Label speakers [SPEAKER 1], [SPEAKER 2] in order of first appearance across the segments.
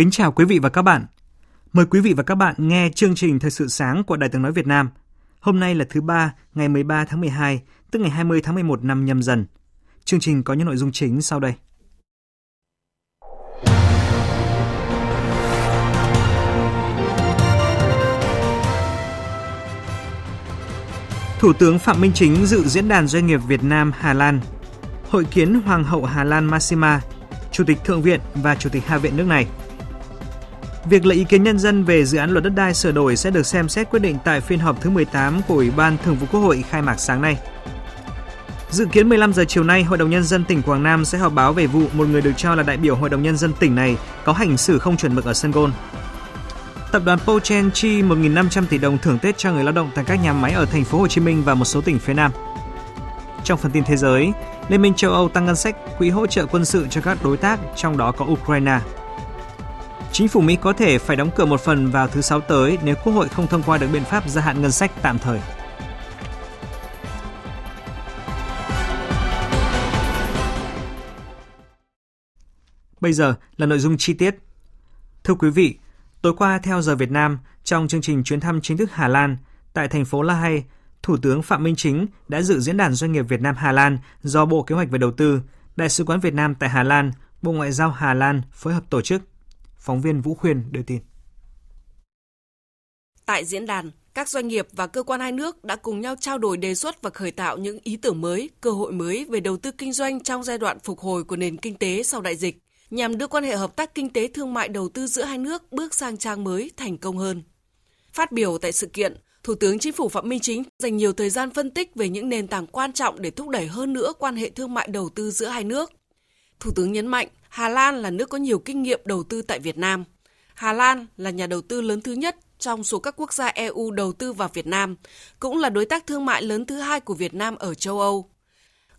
[SPEAKER 1] Kính chào quý vị và các bạn. Mời quý vị và các bạn nghe chương trình Thời sự sáng của Đài tiếng nói Việt Nam. Hôm nay là thứ ba, ngày 13 tháng 12, tức ngày 20 tháng 11 năm nhâm dần. Chương trình có những nội dung chính sau đây. Thủ tướng Phạm Minh Chính dự diễn đàn doanh nghiệp Việt Nam Hà Lan, hội kiến Hoàng hậu Hà Lan Massima, Chủ tịch Thượng viện và Chủ tịch Hạ viện nước này – Việc lấy ý kiến nhân dân về dự án luật đất đai sửa đổi sẽ được xem xét quyết định tại phiên họp thứ 18 của Ủy ban Thường vụ Quốc hội khai mạc sáng nay. Dự kiến 15 giờ chiều nay, Hội đồng Nhân dân tỉnh Quảng Nam sẽ họp báo về vụ một người được cho là đại biểu Hội đồng Nhân dân tỉnh này có hành xử không chuẩn mực ở sân gôn. Tập đoàn Pochen chi 1.500 tỷ đồng thưởng Tết cho người lao động tại các nhà máy ở thành phố Hồ Chí Minh và một số tỉnh phía Nam. Trong phần tin thế giới, Liên minh châu Âu tăng ngân sách quỹ hỗ trợ quân sự cho các đối tác, trong đó có Ukraine. Chính phủ Mỹ có thể phải đóng cửa một phần vào thứ Sáu tới nếu Quốc hội không thông qua được biện pháp gia hạn ngân sách tạm thời. Bây giờ là nội dung chi tiết. Thưa quý vị, tối qua theo giờ Việt Nam, trong chương trình chuyến thăm chính thức Hà Lan tại thành phố La Hay, Thủ tướng Phạm Minh Chính đã dự diễn đàn doanh nghiệp Việt Nam Hà Lan do Bộ Kế hoạch và Đầu tư, Đại sứ quán Việt Nam tại Hà Lan, Bộ Ngoại giao Hà Lan phối hợp tổ chức. Phóng viên Vũ Khuyên đưa tin.
[SPEAKER 2] Tại diễn đàn, các doanh nghiệp và cơ quan hai nước đã cùng nhau trao đổi đề xuất và khởi tạo những ý tưởng mới, cơ hội mới về đầu tư kinh doanh trong giai đoạn phục hồi của nền kinh tế sau đại dịch, nhằm đưa quan hệ hợp tác kinh tế thương mại đầu tư giữa hai nước bước sang trang mới thành công hơn. Phát biểu tại sự kiện, Thủ tướng Chính phủ Phạm Minh Chính dành nhiều thời gian phân tích về những nền tảng quan trọng để thúc đẩy hơn nữa quan hệ thương mại đầu tư giữa hai nước. Thủ tướng nhấn mạnh, Hà Lan là nước có nhiều kinh nghiệm đầu tư tại Việt Nam. Hà Lan là nhà đầu tư lớn thứ nhất trong số các quốc gia EU đầu tư vào Việt Nam, cũng là đối tác thương mại lớn thứ hai của Việt Nam ở châu Âu.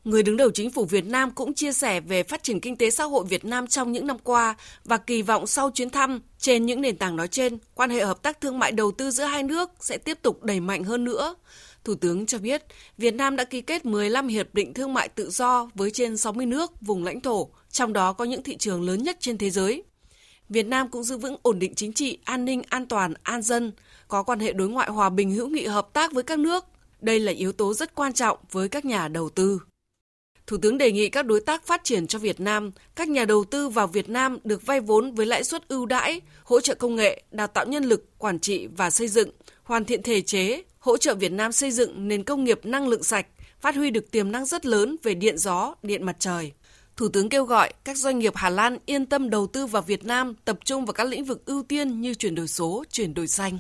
[SPEAKER 2] Người đứng đầu chính phủ Việt Nam cũng chia sẻ về phát triển kinh tế xã hội Việt Nam trong những năm qua và kỳ vọng sau chuyến thăm trên những nền tảng nói trên, quan hệ hợp tác thương mại đầu tư giữa hai nước sẽ tiếp tục đẩy mạnh hơn nữa. Thủ tướng cho biết, Việt Nam đã ký kết 15 hiệp định thương mại tự do với trên 60 nước, vùng lãnh thổ, trong đó có những thị trường lớn nhất trên thế giới. Việt Nam cũng giữ vững ổn định chính trị, an ninh, an toàn, an dân, có quan hệ đối ngoại hòa bình hữu nghị hợp tác với các nước. Đây là yếu tố rất quan trọng với các nhà đầu tư. Thủ tướng đề nghị các đối tác phát triển cho Việt Nam, các nhà đầu tư vào Việt Nam được vay vốn với lãi suất ưu đãi, hỗ trợ công nghệ, đào tạo nhân lực, quản trị và xây dựng, hoàn thiện thể chế, hỗ trợ Việt Nam xây dựng nền công nghiệp năng lượng sạch, phát huy được tiềm năng rất lớn về điện gió, điện mặt trời. Thủ tướng kêu gọi các doanh nghiệp Hà Lan yên tâm đầu tư vào Việt Nam, tập trung vào các lĩnh vực ưu tiên như chuyển đổi số, chuyển đổi xanh.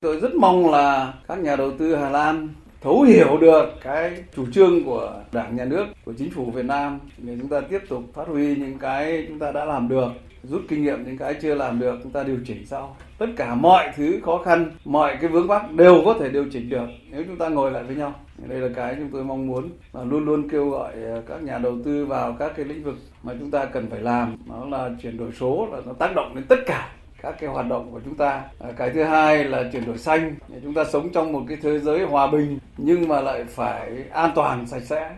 [SPEAKER 3] Tôi rất mong là các nhà đầu tư Hà Lan thấu hiểu được cái chủ trương của Đảng, Nhà nước, của Chính phủ Việt Nam để chúng ta tiếp tục phát huy những cái chúng ta đã làm được, rút kinh nghiệm những cái chưa làm được chúng ta điều chỉnh sau. Tất cả mọi thứ khó khăn, mọi cái vướng mắc đều có thể điều chỉnh được nếu chúng ta ngồi lại với nhau. Đây là cái chúng tôi mong muốn và luôn luôn kêu gọi à, các nhà đầu tư vào các cái lĩnh vực mà chúng ta cần phải làm. Đó là chuyển đổi số là nó tác động đến tất cả các cái hoạt động của chúng ta. À, cái thứ hai là chuyển đổi xanh. Chúng ta sống trong một cái thế giới hòa bình nhưng mà lại phải an toàn, sạch sẽ.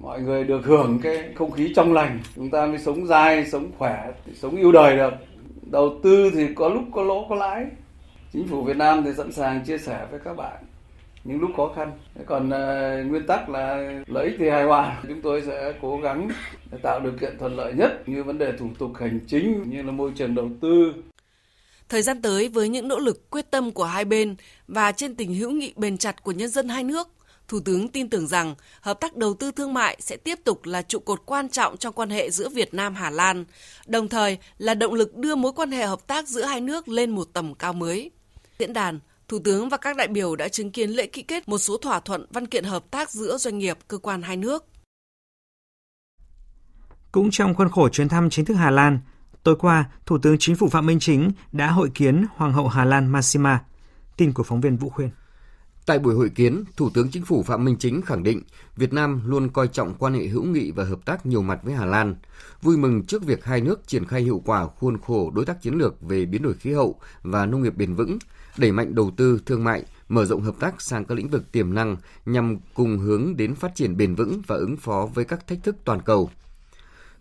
[SPEAKER 3] Mọi người được hưởng cái không khí trong lành. Chúng ta mới sống dai, sống khỏe, sống yêu đời được. Đầu tư thì có lúc có lỗ có lãi. Chính phủ Việt Nam thì sẵn sàng chia sẻ với các bạn những lúc khó khăn. Còn uh, nguyên tắc là lợi ích thì hài hòa. Chúng tôi sẽ cố gắng tạo điều kiện thuận lợi nhất như vấn đề thủ tục hành chính như là môi trường đầu tư.
[SPEAKER 2] Thời gian tới với những nỗ lực quyết tâm của hai bên và trên tình hữu nghị bền chặt của nhân dân hai nước, Thủ tướng tin tưởng rằng hợp tác đầu tư thương mại sẽ tiếp tục là trụ cột quan trọng trong quan hệ giữa Việt Nam Hà Lan, đồng thời là động lực đưa mối quan hệ hợp tác giữa hai nước lên một tầm cao mới. Diễn đàn, Thủ tướng và các đại biểu đã chứng kiến lễ ký kết một số thỏa thuận văn kiện hợp tác giữa doanh nghiệp, cơ quan hai nước.
[SPEAKER 1] Cũng trong khuôn khổ chuyến thăm chính thức Hà Lan, tối qua, Thủ tướng Chính phủ Phạm Minh Chính đã hội kiến Hoàng hậu Hà Lan Massima. Tin của phóng viên Vũ Khuyên.
[SPEAKER 4] Tại buổi hội kiến, Thủ tướng Chính phủ Phạm Minh Chính khẳng định Việt Nam luôn coi trọng quan hệ hữu nghị và hợp tác nhiều mặt với Hà Lan, vui mừng trước việc hai nước triển khai hiệu quả khuôn khổ đối tác chiến lược về biến đổi khí hậu và nông nghiệp bền vững, đẩy mạnh đầu tư, thương mại, mở rộng hợp tác sang các lĩnh vực tiềm năng nhằm cùng hướng đến phát triển bền vững và ứng phó với các thách thức toàn cầu.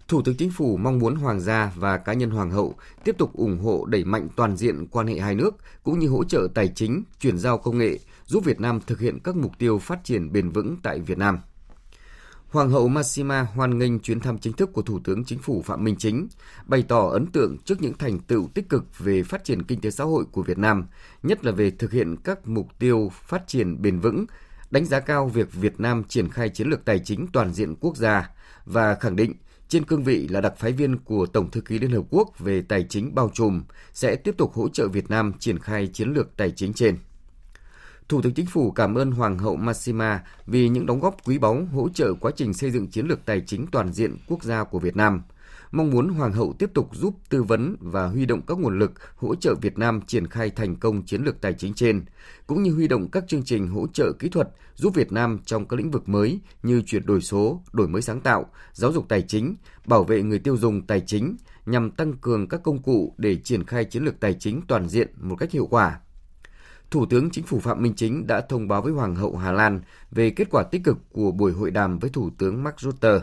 [SPEAKER 4] Thủ tướng Chính phủ mong muốn Hoàng gia và cá nhân Hoàng hậu tiếp tục ủng hộ đẩy mạnh toàn diện quan hệ hai nước cũng như hỗ trợ tài chính, chuyển giao công nghệ, giúp Việt Nam thực hiện các mục tiêu phát triển bền vững tại Việt Nam. Hoàng hậu Massima hoan nghênh chuyến thăm chính thức của Thủ tướng Chính phủ Phạm Minh Chính, bày tỏ ấn tượng trước những thành tựu tích cực về phát triển kinh tế xã hội của Việt Nam, nhất là về thực hiện các mục tiêu phát triển bền vững, đánh giá cao việc Việt Nam triển khai chiến lược tài chính toàn diện quốc gia và khẳng định trên cương vị là đặc phái viên của Tổng thư ký Liên Hợp Quốc về tài chính bao trùm sẽ tiếp tục hỗ trợ Việt Nam triển khai chiến lược tài chính trên. Thủ tướng Chính phủ cảm ơn Hoàng hậu Massima vì những đóng góp quý báu hỗ trợ quá trình xây dựng chiến lược tài chính toàn diện quốc gia của Việt Nam. Mong muốn Hoàng hậu tiếp tục giúp tư vấn và huy động các nguồn lực hỗ trợ Việt Nam triển khai thành công chiến lược tài chính trên, cũng như huy động các chương trình hỗ trợ kỹ thuật giúp Việt Nam trong các lĩnh vực mới như chuyển đổi số, đổi mới sáng tạo, giáo dục tài chính, bảo vệ người tiêu dùng tài chính nhằm tăng cường các công cụ để triển khai chiến lược tài chính toàn diện một cách hiệu quả. Thủ tướng Chính phủ Phạm Minh Chính đã thông báo với Hoàng hậu Hà Lan về kết quả tích cực của buổi hội đàm với Thủ tướng Mark Rutte.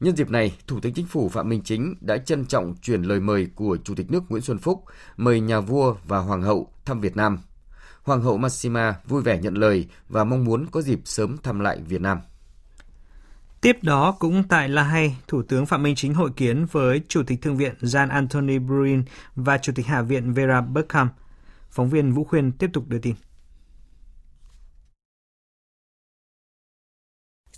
[SPEAKER 4] Nhân dịp này, Thủ tướng Chính phủ Phạm Minh Chính đã trân trọng chuyển lời mời của Chủ tịch nước Nguyễn Xuân Phúc mời nhà vua và Hoàng hậu thăm Việt Nam. Hoàng hậu Maxima vui vẻ nhận lời và mong muốn có dịp sớm thăm lại Việt Nam.
[SPEAKER 1] Tiếp đó, cũng tại La Hay, Thủ tướng Phạm Minh Chính hội kiến với Chủ tịch Thượng viện Jean-Anthony Bruin và Chủ tịch Hạ viện Vera Buckham – Phóng viên Vũ Khuyên tiếp tục đưa tin.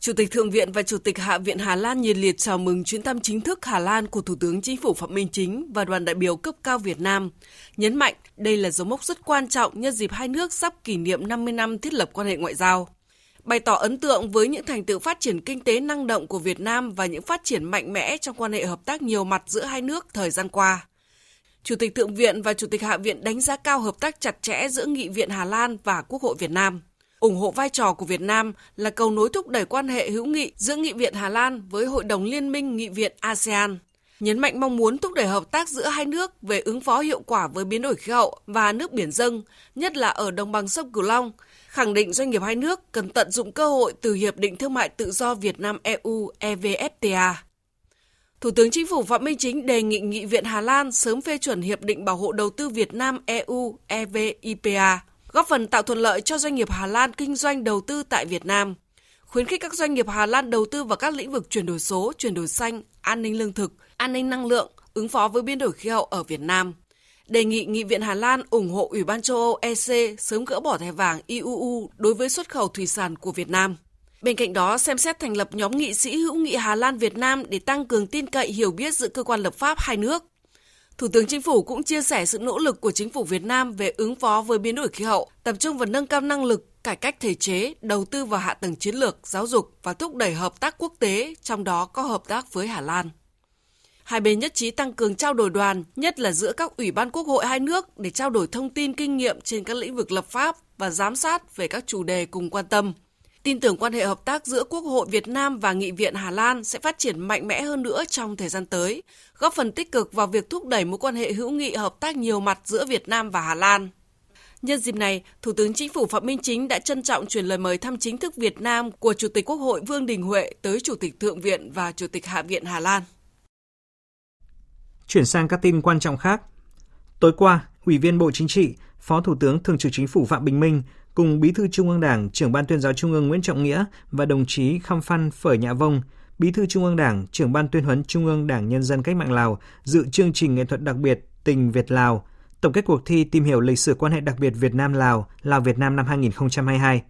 [SPEAKER 2] Chủ tịch Thượng viện và Chủ tịch Hạ viện Hà Lan nhiệt liệt chào mừng chuyến thăm chính thức Hà Lan của Thủ tướng Chính phủ Phạm Minh Chính và đoàn đại biểu cấp cao Việt Nam, nhấn mạnh đây là dấu mốc rất quan trọng nhân dịp hai nước sắp kỷ niệm 50 năm thiết lập quan hệ ngoại giao. Bày tỏ ấn tượng với những thành tựu phát triển kinh tế năng động của Việt Nam và những phát triển mạnh mẽ trong quan hệ hợp tác nhiều mặt giữa hai nước thời gian qua. Chủ tịch Thượng viện và Chủ tịch Hạ viện đánh giá cao hợp tác chặt chẽ giữa Nghị viện Hà Lan và Quốc hội Việt Nam, ủng hộ vai trò của Việt Nam là cầu nối thúc đẩy quan hệ hữu nghị giữa Nghị viện Hà Lan với Hội đồng Liên minh Nghị viện ASEAN, nhấn mạnh mong muốn thúc đẩy hợp tác giữa hai nước về ứng phó hiệu quả với biến đổi khí hậu và nước biển dâng, nhất là ở đồng bằng sông Cửu Long, khẳng định doanh nghiệp hai nước cần tận dụng cơ hội từ Hiệp định Thương mại Tự do Việt Nam EU EVFTA. Thủ tướng Chính phủ Phạm Minh Chính đề nghị Nghị viện Hà Lan sớm phê chuẩn Hiệp định Bảo hộ Đầu tư Việt Nam EU EVIPA, góp phần tạo thuận lợi cho doanh nghiệp Hà Lan kinh doanh đầu tư tại Việt Nam, khuyến khích các doanh nghiệp Hà Lan đầu tư vào các lĩnh vực chuyển đổi số, chuyển đổi xanh, an ninh lương thực, an ninh năng lượng, ứng phó với biến đổi khí hậu ở Việt Nam. Đề nghị Nghị viện Hà Lan ủng hộ Ủy ban châu Âu EC sớm gỡ bỏ thẻ vàng IUU đối với xuất khẩu thủy sản của Việt Nam. Bên cạnh đó, xem xét thành lập nhóm nghị sĩ hữu nghị Hà Lan Việt Nam để tăng cường tin cậy hiểu biết giữa cơ quan lập pháp hai nước. Thủ tướng Chính phủ cũng chia sẻ sự nỗ lực của chính phủ Việt Nam về ứng phó với biến đổi khí hậu, tập trung vào nâng cao năng lực, cải cách thể chế, đầu tư vào hạ tầng chiến lược, giáo dục và thúc đẩy hợp tác quốc tế, trong đó có hợp tác với Hà Lan. Hai bên nhất trí tăng cường trao đổi đoàn, nhất là giữa các ủy ban quốc hội hai nước để trao đổi thông tin kinh nghiệm trên các lĩnh vực lập pháp và giám sát về các chủ đề cùng quan tâm – Tin tưởng quan hệ hợp tác giữa Quốc hội Việt Nam và Nghị viện Hà Lan sẽ phát triển mạnh mẽ hơn nữa trong thời gian tới, góp phần tích cực vào việc thúc đẩy mối quan hệ hữu nghị hợp tác nhiều mặt giữa Việt Nam và Hà Lan. Nhân dịp này, Thủ tướng Chính phủ Phạm Minh Chính đã trân trọng chuyển lời mời thăm chính thức Việt Nam của Chủ tịch Quốc hội Vương Đình Huệ tới Chủ tịch Thượng viện và Chủ tịch Hạ viện Hà Lan.
[SPEAKER 1] Chuyển sang các tin quan trọng khác. Tối qua, Ủy viên Bộ Chính trị, Phó Thủ tướng Thường trực Chính phủ Phạm Bình Minh cùng Bí thư Trung ương Đảng, trưởng ban tuyên giáo Trung ương Nguyễn Trọng Nghĩa và đồng chí Khăm Phan Phở Nhạ Vông, Bí thư Trung ương Đảng, trưởng ban tuyên huấn Trung ương Đảng Nhân dân Cách mạng Lào dự chương trình nghệ thuật đặc biệt Tình Việt Lào, tổng kết cuộc thi tìm hiểu lịch sử quan hệ đặc biệt Việt Nam Lào, Lào Việt Nam năm 2022.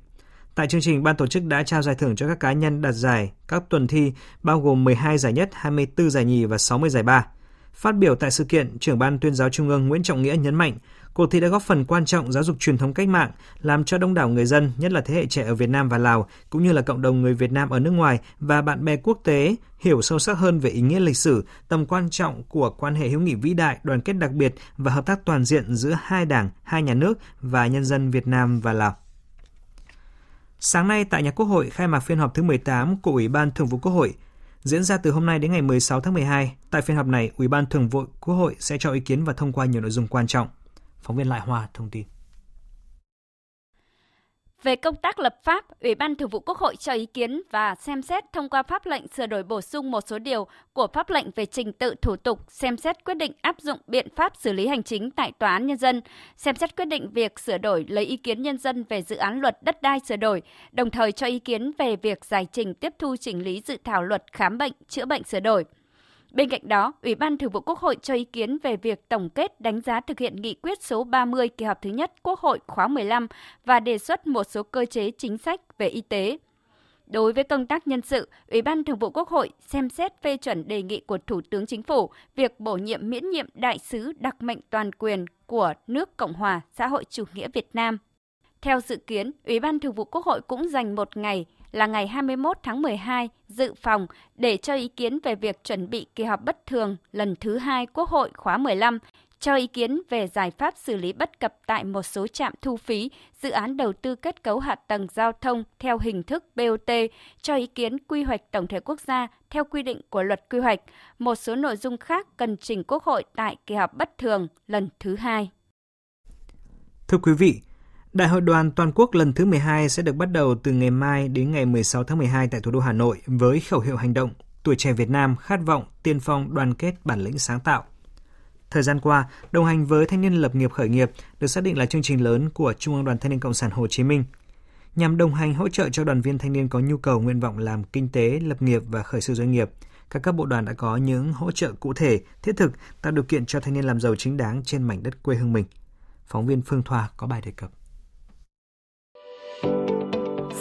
[SPEAKER 1] Tại chương trình, ban tổ chức đã trao giải thưởng cho các cá nhân đạt giải các tuần thi bao gồm 12 giải nhất, 24 giải nhì và 60 giải ba. Phát biểu tại sự kiện, trưởng ban tuyên giáo Trung ương Nguyễn Trọng Nghĩa nhấn mạnh, cuộc thi đã góp phần quan trọng giáo dục truyền thống cách mạng, làm cho đông đảo người dân, nhất là thế hệ trẻ ở Việt Nam và Lào, cũng như là cộng đồng người Việt Nam ở nước ngoài và bạn bè quốc tế hiểu sâu sắc hơn về ý nghĩa lịch sử, tầm quan trọng của quan hệ hữu nghị vĩ đại, đoàn kết đặc biệt và hợp tác toàn diện giữa hai đảng, hai nhà nước và nhân dân Việt Nam và Lào. Sáng nay tại nhà Quốc hội khai mạc phiên họp thứ 18 của Ủy ban Thường vụ Quốc hội, diễn ra từ hôm nay đến ngày 16 tháng 12. Tại phiên họp này, Ủy ban Thường vụ Quốc hội sẽ cho ý kiến và thông qua nhiều nội dung quan trọng. Phóng viên Lại Hoa thông tin.
[SPEAKER 5] Về công tác lập pháp, Ủy ban Thường vụ Quốc hội cho ý kiến và xem xét thông qua pháp lệnh sửa đổi bổ sung một số điều của pháp lệnh về trình tự thủ tục, xem xét quyết định áp dụng biện pháp xử lý hành chính tại Tòa án Nhân dân, xem xét quyết định việc sửa đổi lấy ý kiến nhân dân về dự án luật đất đai sửa đổi, đồng thời cho ý kiến về việc giải trình tiếp thu chỉnh lý dự thảo luật khám bệnh, chữa bệnh sửa đổi – Bên cạnh đó, Ủy ban Thường vụ Quốc hội cho ý kiến về việc tổng kết đánh giá thực hiện nghị quyết số 30 kỳ họp thứ nhất Quốc hội khóa 15 và đề xuất một số cơ chế chính sách về y tế. Đối với công tác nhân sự, Ủy ban Thường vụ Quốc hội xem xét phê chuẩn đề nghị của Thủ tướng Chính phủ việc bổ nhiệm miễn nhiệm đại sứ đặc mệnh toàn quyền của nước Cộng hòa xã hội chủ nghĩa Việt Nam. Theo dự kiến, Ủy ban Thường vụ Quốc hội cũng dành một ngày là ngày 21 tháng 12 dự phòng để cho ý kiến về việc chuẩn bị kỳ họp bất thường lần thứ hai Quốc hội khóa 15, cho ý kiến về giải pháp xử lý bất cập tại một số trạm thu phí, dự án đầu tư kết cấu hạ tầng giao thông theo hình thức BOT, cho ý kiến quy hoạch tổng thể quốc gia theo quy định của luật quy hoạch. Một số nội dung khác cần trình Quốc hội tại kỳ họp bất thường lần thứ hai.
[SPEAKER 1] Thưa quý vị, Đại hội đoàn toàn quốc lần thứ 12 sẽ được bắt đầu từ ngày mai đến ngày 16 tháng 12 tại thủ đô Hà Nội với khẩu hiệu hành động Tuổi trẻ Việt Nam khát vọng, tiên phong, đoàn kết, bản lĩnh sáng tạo. Thời gian qua, đồng hành với thanh niên lập nghiệp khởi nghiệp được xác định là chương trình lớn của Trung ương Đoàn Thanh niên Cộng sản Hồ Chí Minh. Nhằm đồng hành hỗ trợ cho đoàn viên thanh niên có nhu cầu nguyện vọng làm kinh tế, lập nghiệp và khởi sự doanh nghiệp, các cấp bộ đoàn đã có những hỗ trợ cụ thể, thiết thực tạo điều kiện cho thanh niên làm giàu chính đáng trên mảnh đất quê hương mình. Phóng viên Phương Thoa có bài đề cập.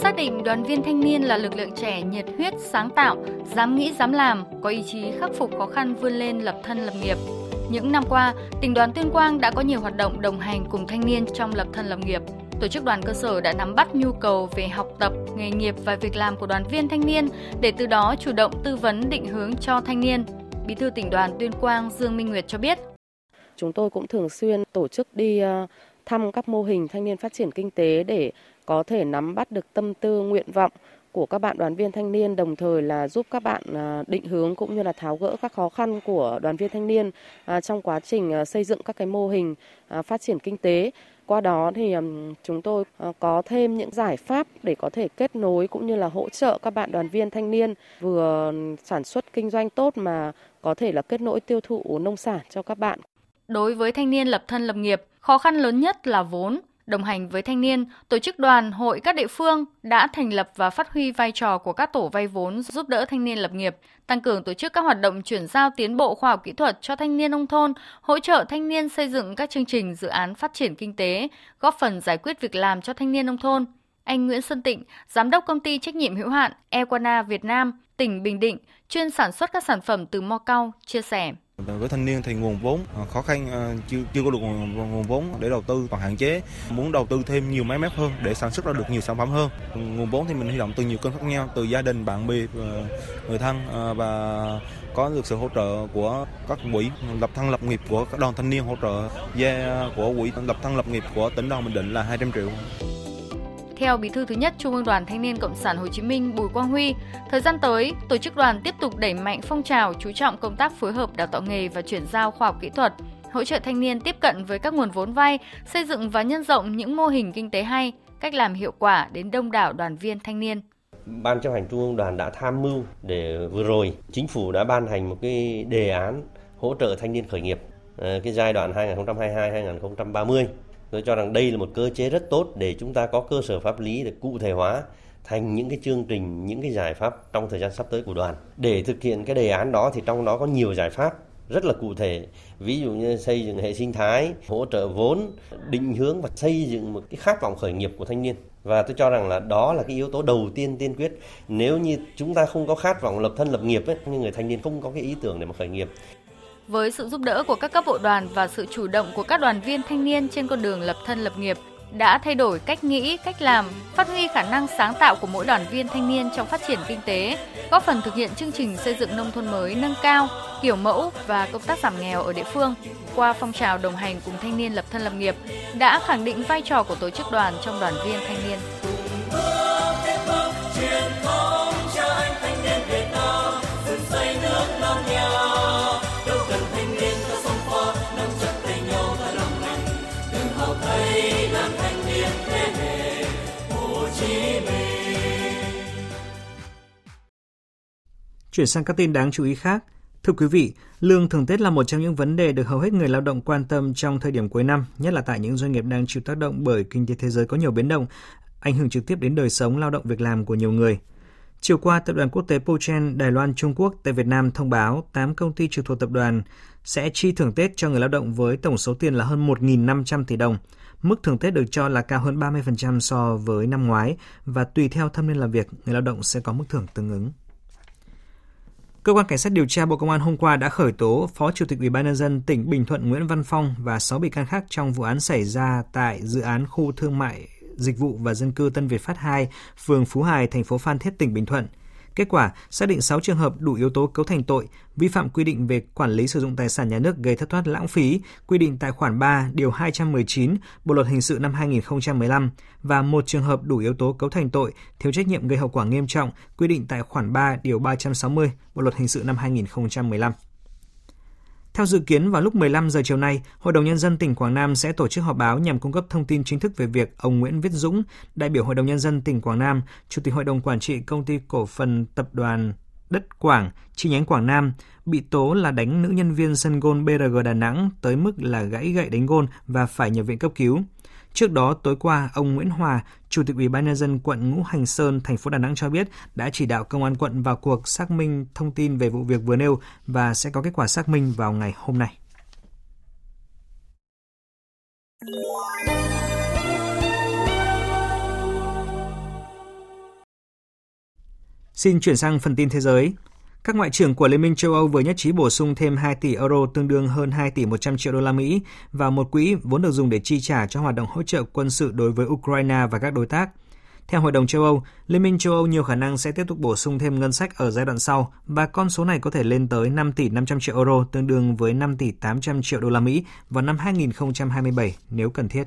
[SPEAKER 6] Xác định đoàn viên thanh niên là lực lượng trẻ nhiệt huyết, sáng tạo, dám nghĩ dám làm, có ý chí khắc phục khó khăn vươn lên lập thân lập nghiệp. Những năm qua, tỉnh đoàn Tuyên Quang đã có nhiều hoạt động đồng hành cùng thanh niên trong lập thân lập nghiệp. Tổ chức đoàn cơ sở đã nắm bắt nhu cầu về học tập, nghề nghiệp và việc làm của đoàn viên thanh niên để từ đó chủ động tư vấn định hướng cho thanh niên. Bí thư tỉnh đoàn Tuyên Quang Dương Minh Nguyệt cho biết.
[SPEAKER 7] Chúng tôi cũng thường xuyên tổ chức đi ờ, thăm các mô hình thanh niên phát triển kinh tế để có thể nắm bắt được tâm tư nguyện vọng của các bạn đoàn viên thanh niên đồng thời là giúp các bạn à, định hướng cũng như là tháo gỡ các khó khăn của đoàn viên thanh niên à, trong quá trình à, xây dựng các cái mô hình phát triển kinh tế qua đó thì chúng tôi có thêm những giải pháp để có thể kết nối cũng như là hỗ trợ các bạn đoàn viên thanh niên vừa sản xuất kinh doanh tốt mà có thể là kết nối tiêu thụ nông sản cho các bạn.
[SPEAKER 6] Đối với thanh niên lập thân lập nghiệp, khó khăn lớn nhất là vốn. Đồng hành với thanh niên, tổ chức đoàn, hội các địa phương đã thành lập và phát huy vai trò của các tổ vay vốn giúp đỡ thanh niên lập nghiệp, tăng cường tổ chức các hoạt động chuyển giao tiến bộ khoa học kỹ thuật cho thanh niên nông thôn, hỗ trợ thanh niên xây dựng các chương trình dự án phát triển kinh tế, góp phần giải quyết việc làm cho thanh niên nông thôn. Anh Nguyễn Xuân Tịnh, giám đốc công ty trách nhiệm hữu hạn Equana Việt Nam, tỉnh Bình Định, chuyên sản xuất các sản phẩm từ mo cao, chia sẻ.
[SPEAKER 8] Với thanh niên thì nguồn vốn ờ, khó khăn ờ, chưa chưa có được nguồn, nguồn vốn để đầu tư còn hạn chế. Muốn đầu tư thêm nhiều máy móc hơn để sản xuất ra được nhiều sản phẩm hơn. Nguồn vốn thì mình huy động từ nhiều kênh khác nhau, từ gia đình, bạn bè, ờ, người thân và có được sự hỗ trợ của các quỹ lập thân lập nghiệp của các đoàn thanh niên hỗ trợ gia của quỹ lập thân lập nghiệp của tỉnh đoàn Bình Định là 200 triệu.
[SPEAKER 6] Theo Bí thư thứ nhất Trung ương Đoàn Thanh niên Cộng sản Hồ Chí Minh Bùi Quang Huy, thời gian tới, tổ chức đoàn tiếp tục đẩy mạnh phong trào chú trọng công tác phối hợp đào tạo nghề và chuyển giao khoa học kỹ thuật, hỗ trợ thanh niên tiếp cận với các nguồn vốn vay, xây dựng và nhân rộng những mô hình kinh tế hay, cách làm hiệu quả đến đông đảo đoàn viên thanh niên.
[SPEAKER 9] Ban chấp hành Trung ương Đoàn đã tham mưu để vừa rồi chính phủ đã ban hành một cái đề án hỗ trợ thanh niên khởi nghiệp ờ, cái giai đoạn 2022-2030 Tôi cho rằng đây là một cơ chế rất tốt để chúng ta có cơ sở pháp lý để cụ thể hóa thành những cái chương trình, những cái giải pháp trong thời gian sắp tới của đoàn. Để thực hiện cái đề án đó thì trong đó có nhiều giải pháp rất là cụ thể. Ví dụ như xây dựng hệ sinh thái hỗ trợ vốn định hướng và xây dựng một cái khát vọng khởi nghiệp của thanh niên. Và tôi cho rằng là đó là cái yếu tố đầu tiên tiên quyết. Nếu như chúng ta không có khát vọng lập thân lập nghiệp ấy, nhưng người thanh niên không có cái ý tưởng để mà khởi nghiệp
[SPEAKER 6] với sự giúp đỡ của các cấp bộ đoàn và sự chủ động của các đoàn viên thanh niên trên con đường lập thân lập nghiệp đã thay đổi cách nghĩ, cách làm, phát huy khả năng sáng tạo của mỗi đoàn viên thanh niên trong phát triển kinh tế, góp phần thực hiện chương trình xây dựng nông thôn mới nâng cao, kiểu mẫu và công tác giảm nghèo ở địa phương qua phong trào đồng hành cùng thanh niên lập thân lập nghiệp đã khẳng định vai trò của tổ chức đoàn trong đoàn viên thanh niên.
[SPEAKER 1] Chuyển sang các tin đáng chú ý khác. Thưa quý vị, lương thưởng Tết là một trong những vấn đề được hầu hết người lao động quan tâm trong thời điểm cuối năm, nhất là tại những doanh nghiệp đang chịu tác động bởi kinh tế thế giới có nhiều biến động, ảnh hưởng trực tiếp đến đời sống lao động việc làm của nhiều người. Chiều qua, tập đoàn quốc tế Pochen Đài Loan Trung Quốc tại Việt Nam thông báo 8 công ty trực thuộc tập đoàn sẽ chi thưởng Tết cho người lao động với tổng số tiền là hơn 1.500 tỷ đồng. Mức thưởng Tết được cho là cao hơn 30% so với năm ngoái và tùy theo thâm niên làm việc, người lao động sẽ có mức thưởng tương ứng. Cơ quan Cảnh sát điều tra Bộ Công an hôm qua đã khởi tố Phó Chủ tịch Ủy ban nhân dân tỉnh Bình Thuận Nguyễn Văn Phong và 6 bị can khác trong vụ án xảy ra tại dự án khu thương mại dịch vụ và dân cư Tân Việt Phát 2, phường Phú Hải, thành phố Phan Thiết, tỉnh Bình Thuận. Kết quả, xác định 6 trường hợp đủ yếu tố cấu thành tội, vi phạm quy định về quản lý sử dụng tài sản nhà nước gây thất thoát lãng phí, quy định tại khoản 3, điều 219 Bộ luật hình sự năm 2015 và một trường hợp đủ yếu tố cấu thành tội thiếu trách nhiệm gây hậu quả nghiêm trọng, quy định tại khoản 3, điều 360 Bộ luật hình sự năm 2015. Theo dự kiến vào lúc 15 giờ chiều nay, Hội đồng nhân dân tỉnh Quảng Nam sẽ tổ chức họp báo nhằm cung cấp thông tin chính thức về việc ông Nguyễn Viết Dũng, đại biểu Hội đồng nhân dân tỉnh Quảng Nam, Chủ tịch Hội đồng quản trị công ty cổ phần tập đoàn Đất Quảng, chi nhánh Quảng Nam, bị tố là đánh nữ nhân viên sân gôn BRG Đà Nẵng tới mức là gãy gậy đánh gôn và phải nhập viện cấp cứu. Trước đó, tối qua, ông Nguyễn Hòa, Chủ tịch Ủy ban nhân dân quận Ngũ Hành Sơn, thành phố Đà Nẵng cho biết đã chỉ đạo công an quận vào cuộc xác minh thông tin về vụ việc vừa nêu và sẽ có kết quả xác minh vào ngày hôm nay. Xin chuyển sang phần tin thế giới. Các ngoại trưởng của Liên minh châu Âu vừa nhất trí bổ sung thêm 2 tỷ euro tương đương hơn 2 tỷ 100 triệu đô la Mỹ vào một quỹ vốn được dùng để chi trả cho hoạt động hỗ trợ quân sự đối với Ukraine và các đối tác. Theo Hội đồng châu Âu, Liên minh châu Âu nhiều khả năng sẽ tiếp tục bổ sung thêm ngân sách ở giai đoạn sau và con số này có thể lên tới 5 tỷ 500 triệu euro tương đương với 5 tỷ 800 triệu đô la Mỹ vào năm 2027 nếu cần thiết.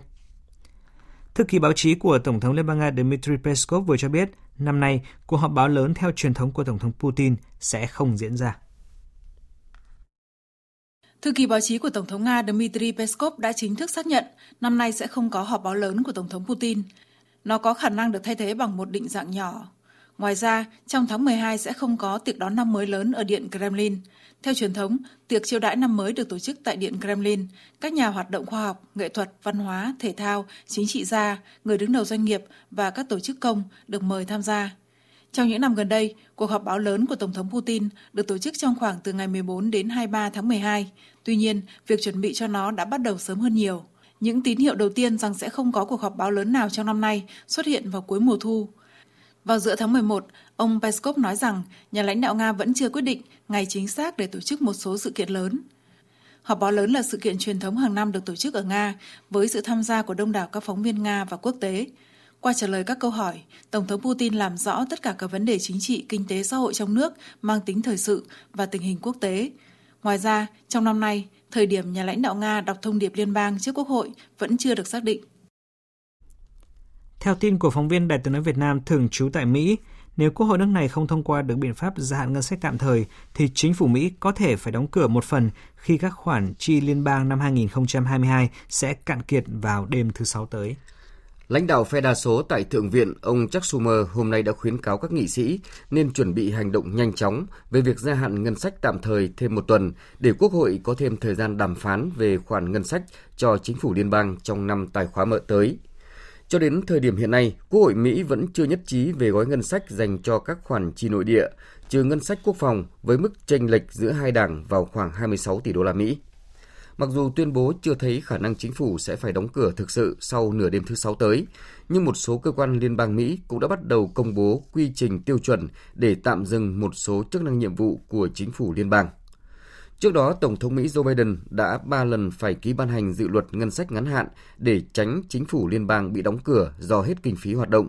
[SPEAKER 1] Thư ký báo chí của Tổng thống Liên bang Nga Dmitry Peskov vừa cho biết, năm nay, cuộc họp báo lớn theo truyền thống của Tổng thống Putin sẽ không diễn ra.
[SPEAKER 10] Thư ký báo chí của Tổng thống Nga Dmitry Peskov đã chính thức xác nhận năm nay sẽ không có họp báo lớn của Tổng thống Putin. Nó có khả năng được thay thế bằng một định dạng nhỏ. Ngoài ra, trong tháng 12 sẽ không có tiệc đón năm mới lớn ở Điện Kremlin. Theo truyền thống, tiệc chiêu đãi năm mới được tổ chức tại Điện Kremlin. Các nhà hoạt động khoa học, nghệ thuật, văn hóa, thể thao, chính trị gia, người đứng đầu doanh nghiệp và các tổ chức công được mời tham gia. Trong những năm gần đây, cuộc họp báo lớn của Tổng thống Putin được tổ chức trong khoảng từ ngày 14 đến 23 tháng 12. Tuy nhiên, việc chuẩn bị cho nó đã bắt đầu sớm hơn nhiều. Những tín hiệu đầu tiên rằng sẽ không có cuộc họp báo lớn nào trong năm nay xuất hiện vào cuối mùa thu. Vào giữa tháng 11, ông Peskov nói rằng nhà lãnh đạo Nga vẫn chưa quyết định ngày chính xác để tổ chức một số sự kiện lớn. Họp báo lớn là sự kiện truyền thống hàng năm được tổ chức ở Nga với sự tham gia của đông đảo các phóng viên Nga và quốc tế. Qua trả lời các câu hỏi, Tổng thống Putin làm rõ tất cả các vấn đề chính trị, kinh tế, xã hội trong nước mang tính thời sự và tình hình quốc tế. Ngoài ra, trong năm nay, thời điểm nhà lãnh đạo Nga đọc thông điệp liên bang trước Quốc hội vẫn chưa được xác định.
[SPEAKER 1] Theo tin của phóng viên Đài tiếng nói Việt Nam thường trú tại Mỹ, nếu Quốc hội nước này không thông qua được biện pháp gia hạn ngân sách tạm thời, thì chính phủ Mỹ có thể phải đóng cửa một phần khi các khoản chi liên bang năm 2022 sẽ cạn kiệt vào đêm thứ Sáu tới.
[SPEAKER 4] Lãnh đạo phe đa số tại Thượng viện, ông Chuck Schumer hôm nay đã khuyến cáo các nghị sĩ nên chuẩn bị hành động nhanh chóng về việc gia hạn ngân sách tạm thời thêm một tuần để Quốc hội có thêm thời gian đàm phán về khoản ngân sách cho chính phủ liên bang trong năm tài khóa mở tới. Cho đến thời điểm hiện nay, Quốc hội Mỹ vẫn chưa nhất trí về gói ngân sách dành cho các khoản chi nội địa, trừ ngân sách quốc phòng với mức chênh lệch giữa hai đảng vào khoảng 26 tỷ đô la Mỹ. Mặc dù tuyên bố chưa thấy khả năng chính phủ sẽ phải đóng cửa thực sự sau nửa đêm thứ Sáu tới, nhưng một số cơ quan liên bang Mỹ cũng đã bắt đầu công bố quy trình tiêu chuẩn để tạm dừng một số chức năng nhiệm vụ của chính phủ liên bang. Trước đó, Tổng thống Mỹ Joe Biden đã ba lần phải ký ban hành dự luật ngân sách ngắn hạn để tránh chính phủ liên bang bị đóng cửa do hết kinh phí hoạt động.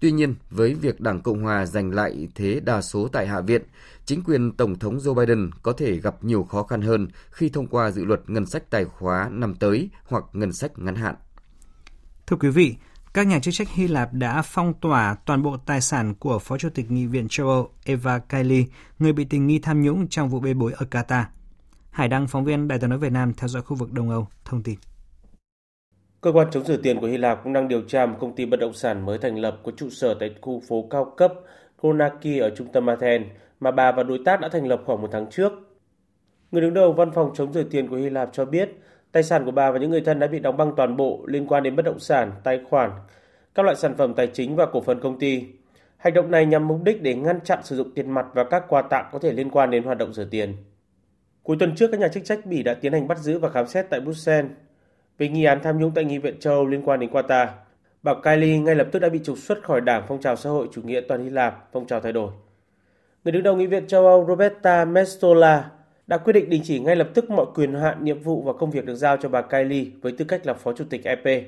[SPEAKER 4] Tuy nhiên, với việc Đảng Cộng Hòa giành lại thế đa số tại Hạ viện, chính quyền Tổng thống Joe Biden có thể gặp nhiều khó khăn hơn khi thông qua dự luật ngân sách tài khóa năm tới hoặc ngân sách ngắn hạn.
[SPEAKER 1] Thưa quý vị, các nhà chức trách Hy Lạp đã phong tỏa toàn bộ tài sản của Phó Chủ tịch Nghị viện châu Âu Eva Kaili, người bị tình nghi tham nhũng trong vụ bê bối ở Qatar. Hải Đăng, phóng viên Đài tiếng nói Việt Nam theo dõi khu vực Đông Âu, thông tin.
[SPEAKER 11] Cơ quan chống rửa tiền của Hy Lạp cũng đang điều tra một công ty bất động sản mới thành lập có trụ sở tại khu phố cao cấp Konaki ở trung tâm Athens mà bà và đối tác đã thành lập khoảng một tháng trước. Người đứng đầu văn phòng chống rửa tiền của Hy Lạp cho biết tài sản của bà và những người thân đã bị đóng băng toàn bộ liên quan đến bất động sản, tài khoản, các loại sản phẩm tài chính và cổ phần công ty. Hành động này nhằm mục đích để ngăn chặn sử dụng tiền mặt và các quà tặng có thể liên quan đến hoạt động rửa tiền. Cuối tuần trước, các nhà chức trách Bỉ đã tiến hành bắt giữ và khám xét tại Bruxelles về nghi án tham nhũng tại Nghị viện châu Âu liên quan đến Qatar. Bà Kylie ngay lập tức đã bị trục xuất khỏi Đảng Phong trào xã hội chủ nghĩa toàn Hy Lạp, phong trào thay đổi. Người đứng đầu Nghị viện châu Âu Roberta Metsola đã quyết định đình chỉ ngay lập tức mọi quyền hạn, nhiệm vụ và công việc được giao cho bà Kylie với tư cách là Phó Chủ tịch EP.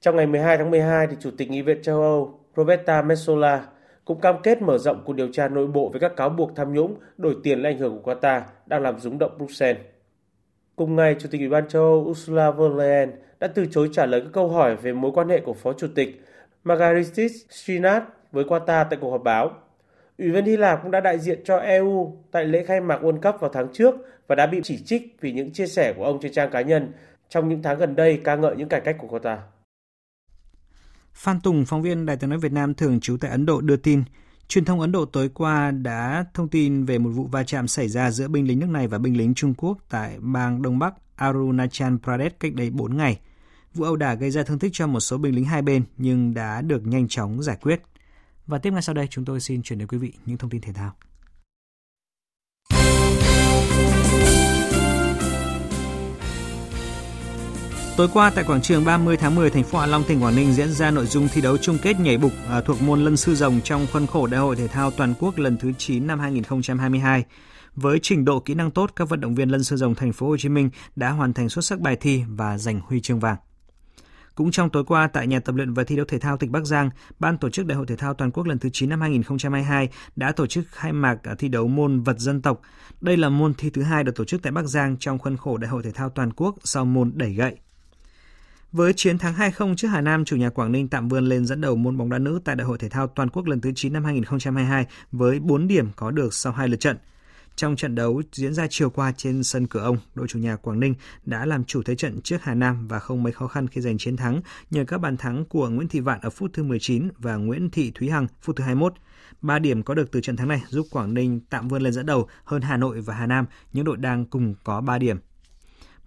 [SPEAKER 11] Trong ngày 12 tháng 12, thì Chủ tịch Nghị viện châu Âu Roberta Metsola cũng cam kết mở rộng cuộc điều tra nội bộ về các cáo buộc tham nhũng, đổi tiền lấy ảnh hưởng của Qatar đang làm rúng động Bruxelles. Cùng ngày, Chủ tịch Ủy ban châu Âu Ursula von der Leyen đã từ chối trả lời các câu hỏi về mối quan hệ của Phó Chủ tịch Margaritis Shinat với Qatar tại cuộc họp báo. Ủy viên Hy Lạp cũng đã đại diện cho EU tại lễ khai mạc World Cup vào tháng trước và đã bị chỉ trích vì những chia sẻ của ông trên trang cá nhân trong những tháng gần đây ca ngợi những cải cách của Qatar.
[SPEAKER 1] Phan Tùng, phóng viên Đài tiếng nói Việt Nam thường trú tại Ấn Độ đưa tin, truyền thông Ấn Độ tối qua đã thông tin về một vụ va chạm xảy ra giữa binh lính nước này và binh lính Trung Quốc tại bang Đông Bắc Arunachal Pradesh cách đây 4 ngày. Vụ ẩu đả gây ra thương tích cho một số binh lính hai bên nhưng đã được nhanh chóng giải quyết. Và tiếp ngay sau đây chúng tôi xin chuyển đến quý vị những thông tin thể thao. Tối qua tại quảng trường 30 tháng 10 thành phố Hạ Long tỉnh Quảng Ninh diễn ra nội dung thi đấu chung kết nhảy bục à, thuộc môn lân sư rồng trong khuôn khổ Đại hội thể thao toàn quốc lần thứ 9 năm 2022. Với trình độ kỹ năng tốt, các vận động viên lân sư rồng thành phố Hồ Chí Minh đã hoàn thành xuất sắc bài thi và giành huy chương vàng. Cũng trong tối qua tại nhà tập luyện và thi đấu thể thao tỉnh Bắc Giang, ban tổ chức Đại hội thể thao toàn quốc lần thứ 9 năm 2022 đã tổ chức khai mạc à, thi đấu môn vật dân tộc. Đây là môn thi thứ hai được tổ chức tại Bắc Giang trong khuôn khổ Đại hội thể thao toàn quốc sau môn đẩy gậy. Với chiến thắng 2-0 trước Hà Nam, chủ nhà Quảng Ninh tạm vươn lên dẫn đầu môn bóng đá nữ tại Đại hội thể thao toàn quốc lần thứ 9 năm 2022 với 4 điểm có được sau hai lượt trận. Trong trận đấu diễn ra chiều qua trên sân cửa ông, đội chủ nhà Quảng Ninh đã làm chủ thế trận trước Hà Nam và không mấy khó khăn khi giành chiến thắng nhờ các bàn thắng của Nguyễn Thị Vạn ở phút thứ 19 và Nguyễn Thị Thúy Hằng phút thứ 21. Ba điểm có được từ trận thắng này giúp Quảng Ninh tạm vươn lên dẫn đầu hơn Hà Nội và Hà Nam, những đội đang cùng có 3 điểm.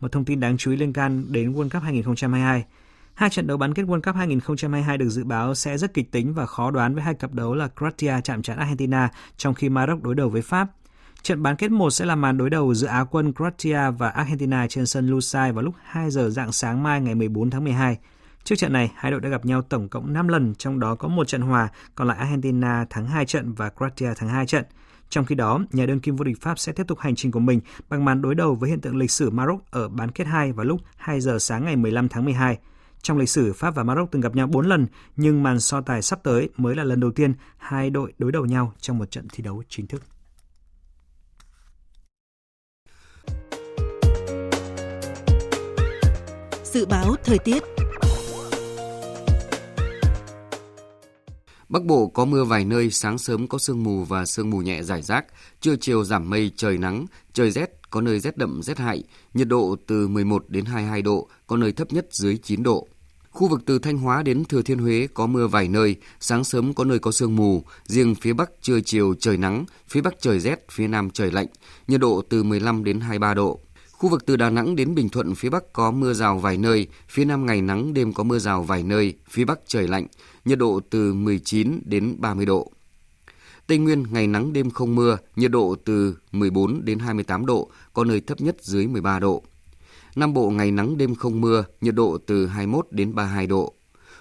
[SPEAKER 1] Một thông tin đáng chú ý liên can đến World Cup 2022. Hai trận đấu bán kết World Cup 2022 được dự báo sẽ rất kịch tính và khó đoán với hai cặp đấu là Croatia chạm trán Argentina trong khi Maroc đối đầu với Pháp. Trận bán kết 1 sẽ là màn đối đầu giữa Á quân Croatia và Argentina trên sân Lusail vào lúc 2 giờ dạng sáng mai ngày 14 tháng 12. Trước trận này, hai đội đã gặp nhau tổng cộng 5 lần, trong đó có một trận hòa, còn lại Argentina thắng 2 trận và Croatia thắng 2 trận. Trong khi đó, nhà đương kim vô địch Pháp sẽ tiếp tục hành trình của mình bằng màn đối đầu với hiện tượng lịch sử Maroc ở bán kết 2 vào lúc 2 giờ sáng ngày 15 tháng 12. Trong lịch sử, Pháp và Maroc từng gặp nhau 4 lần, nhưng màn so tài sắp tới mới là lần đầu tiên hai đội đối đầu nhau trong một trận thi đấu chính thức.
[SPEAKER 12] Dự báo thời tiết
[SPEAKER 4] Bắc Bộ có mưa vài nơi, sáng sớm có sương mù và sương mù nhẹ rải rác, trưa chiều giảm mây, trời nắng, trời rét, có nơi rét đậm rét hại, nhiệt độ từ 11 đến 22 độ, có nơi thấp nhất dưới 9 độ. Khu vực từ Thanh Hóa đến Thừa Thiên Huế có mưa vài nơi, sáng sớm có nơi có sương mù, riêng phía Bắc trưa chiều trời nắng, phía Bắc trời rét, phía Nam trời lạnh, nhiệt độ từ 15 đến 23 độ. Khu vực từ Đà Nẵng đến Bình Thuận phía Bắc có mưa rào vài nơi, phía Nam ngày nắng đêm có mưa rào vài nơi, phía Bắc trời lạnh, nhiệt độ từ 19 đến 30 độ. Tây Nguyên ngày nắng đêm không mưa, nhiệt độ từ 14 đến 28 độ, có nơi thấp nhất dưới 13 độ. Nam Bộ ngày nắng đêm không mưa, nhiệt độ từ 21 đến 32 độ.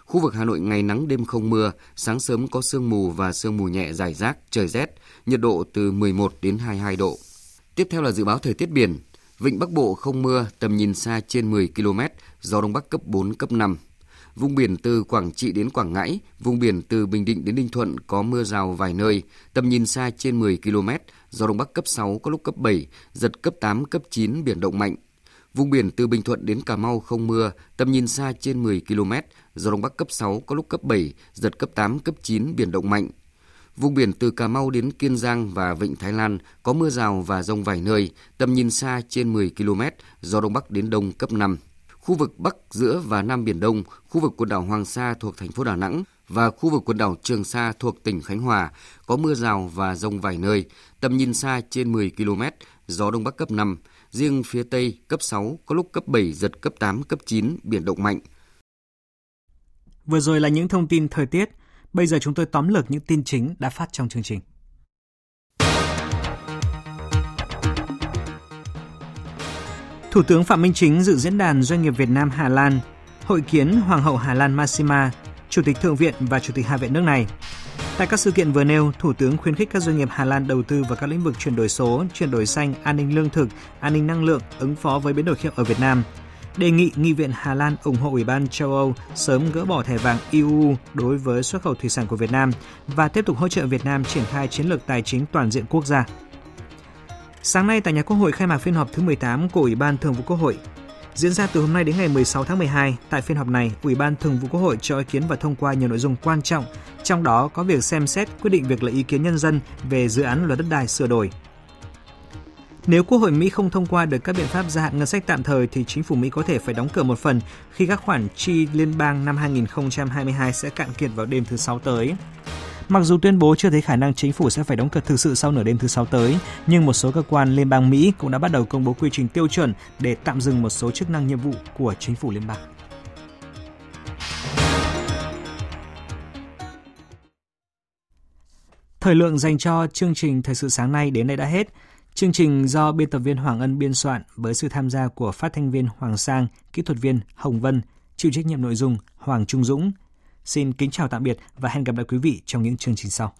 [SPEAKER 4] Khu vực Hà Nội ngày nắng đêm không mưa, sáng sớm có sương mù và sương mù nhẹ rải rác, trời rét, nhiệt độ từ 11 đến 22 độ. Tiếp theo là dự báo thời tiết biển. Vịnh Bắc Bộ không mưa, tầm nhìn xa trên 10 km, gió Đông Bắc cấp 4, cấp 5. Vùng biển từ Quảng Trị đến Quảng Ngãi, vùng biển từ Bình Định đến Ninh Thuận có mưa rào vài nơi, tầm nhìn xa trên 10 km, gió Đông Bắc cấp 6, có lúc cấp 7, giật cấp 8, cấp 9, biển động mạnh. Vùng biển từ Bình Thuận đến Cà Mau không mưa, tầm nhìn xa trên 10 km, gió Đông Bắc cấp 6, có lúc cấp 7, giật cấp 8, cấp 9, biển động mạnh. Vùng biển từ Cà Mau đến Kiên Giang và Vịnh Thái Lan có mưa rào và rông vài nơi, tầm nhìn xa trên 10 km, gió Đông Bắc đến Đông cấp 5. Khu vực Bắc, giữa và Nam Biển Đông, khu vực quần đảo Hoàng Sa thuộc thành phố Đà Nẵng và khu vực quần đảo Trường Sa thuộc tỉnh Khánh Hòa có mưa rào và rông vài nơi, tầm nhìn xa trên 10 km, gió Đông Bắc cấp 5, riêng phía Tây cấp 6, có lúc cấp 7, giật cấp 8, cấp 9, biển động mạnh.
[SPEAKER 1] Vừa rồi là những thông tin thời tiết, bây giờ chúng tôi tóm lược những tin chính đã phát trong chương trình. Thủ tướng Phạm Minh Chính dự diễn đàn Doanh nghiệp Việt Nam Hà Lan, hội kiến Hoàng hậu Hà Lan Maxima, Chủ tịch Thượng viện và Chủ tịch Hạ viện nước này. Tại các sự kiện vừa nêu, Thủ tướng khuyến khích các doanh nghiệp Hà Lan đầu tư vào các lĩnh vực chuyển đổi số, chuyển đổi xanh, an ninh lương thực, an ninh năng lượng, ứng phó với biến đổi khí hậu ở Việt Nam. Đề nghị Nghị viện Hà Lan ủng hộ Ủy ban châu Âu sớm gỡ bỏ thẻ vàng EU đối với xuất khẩu thủy sản của Việt Nam và tiếp tục hỗ trợ Việt Nam triển khai chiến lược tài chính toàn diện quốc gia. Sáng nay tại nhà Quốc hội khai mạc phiên họp thứ 18 của Ủy ban Thường vụ Quốc hội. Diễn ra từ hôm nay đến ngày 16 tháng 12, tại phiên họp này, Ủy ban Thường vụ Quốc hội cho ý kiến và thông qua nhiều nội dung quan trọng, trong đó có việc xem xét quyết định việc lấy ý kiến nhân dân về dự án luật đất đai sửa đổi. Nếu Quốc hội Mỹ không thông qua được các biện pháp gia hạn ngân sách tạm thời thì chính phủ Mỹ có thể phải đóng cửa một phần khi các khoản chi liên bang năm 2022 sẽ cạn kiệt vào đêm thứ Sáu tới. Mặc dù tuyên bố chưa thấy khả năng chính phủ sẽ phải đóng cửa thực sự sau nửa đêm thứ sáu tới, nhưng một số cơ quan liên bang Mỹ cũng đã bắt đầu công bố quy trình tiêu chuẩn để tạm dừng một số chức năng nhiệm vụ của chính phủ liên bang. Thời lượng dành cho chương trình Thời sự sáng nay đến đây đã hết. Chương trình do biên tập viên Hoàng Ân biên soạn với sự tham gia của phát thanh viên Hoàng Sang, kỹ thuật viên Hồng Vân, chịu trách nhiệm nội dung Hoàng Trung Dũng, Xin kính chào tạm biệt và hẹn gặp lại quý vị trong những chương trình sau.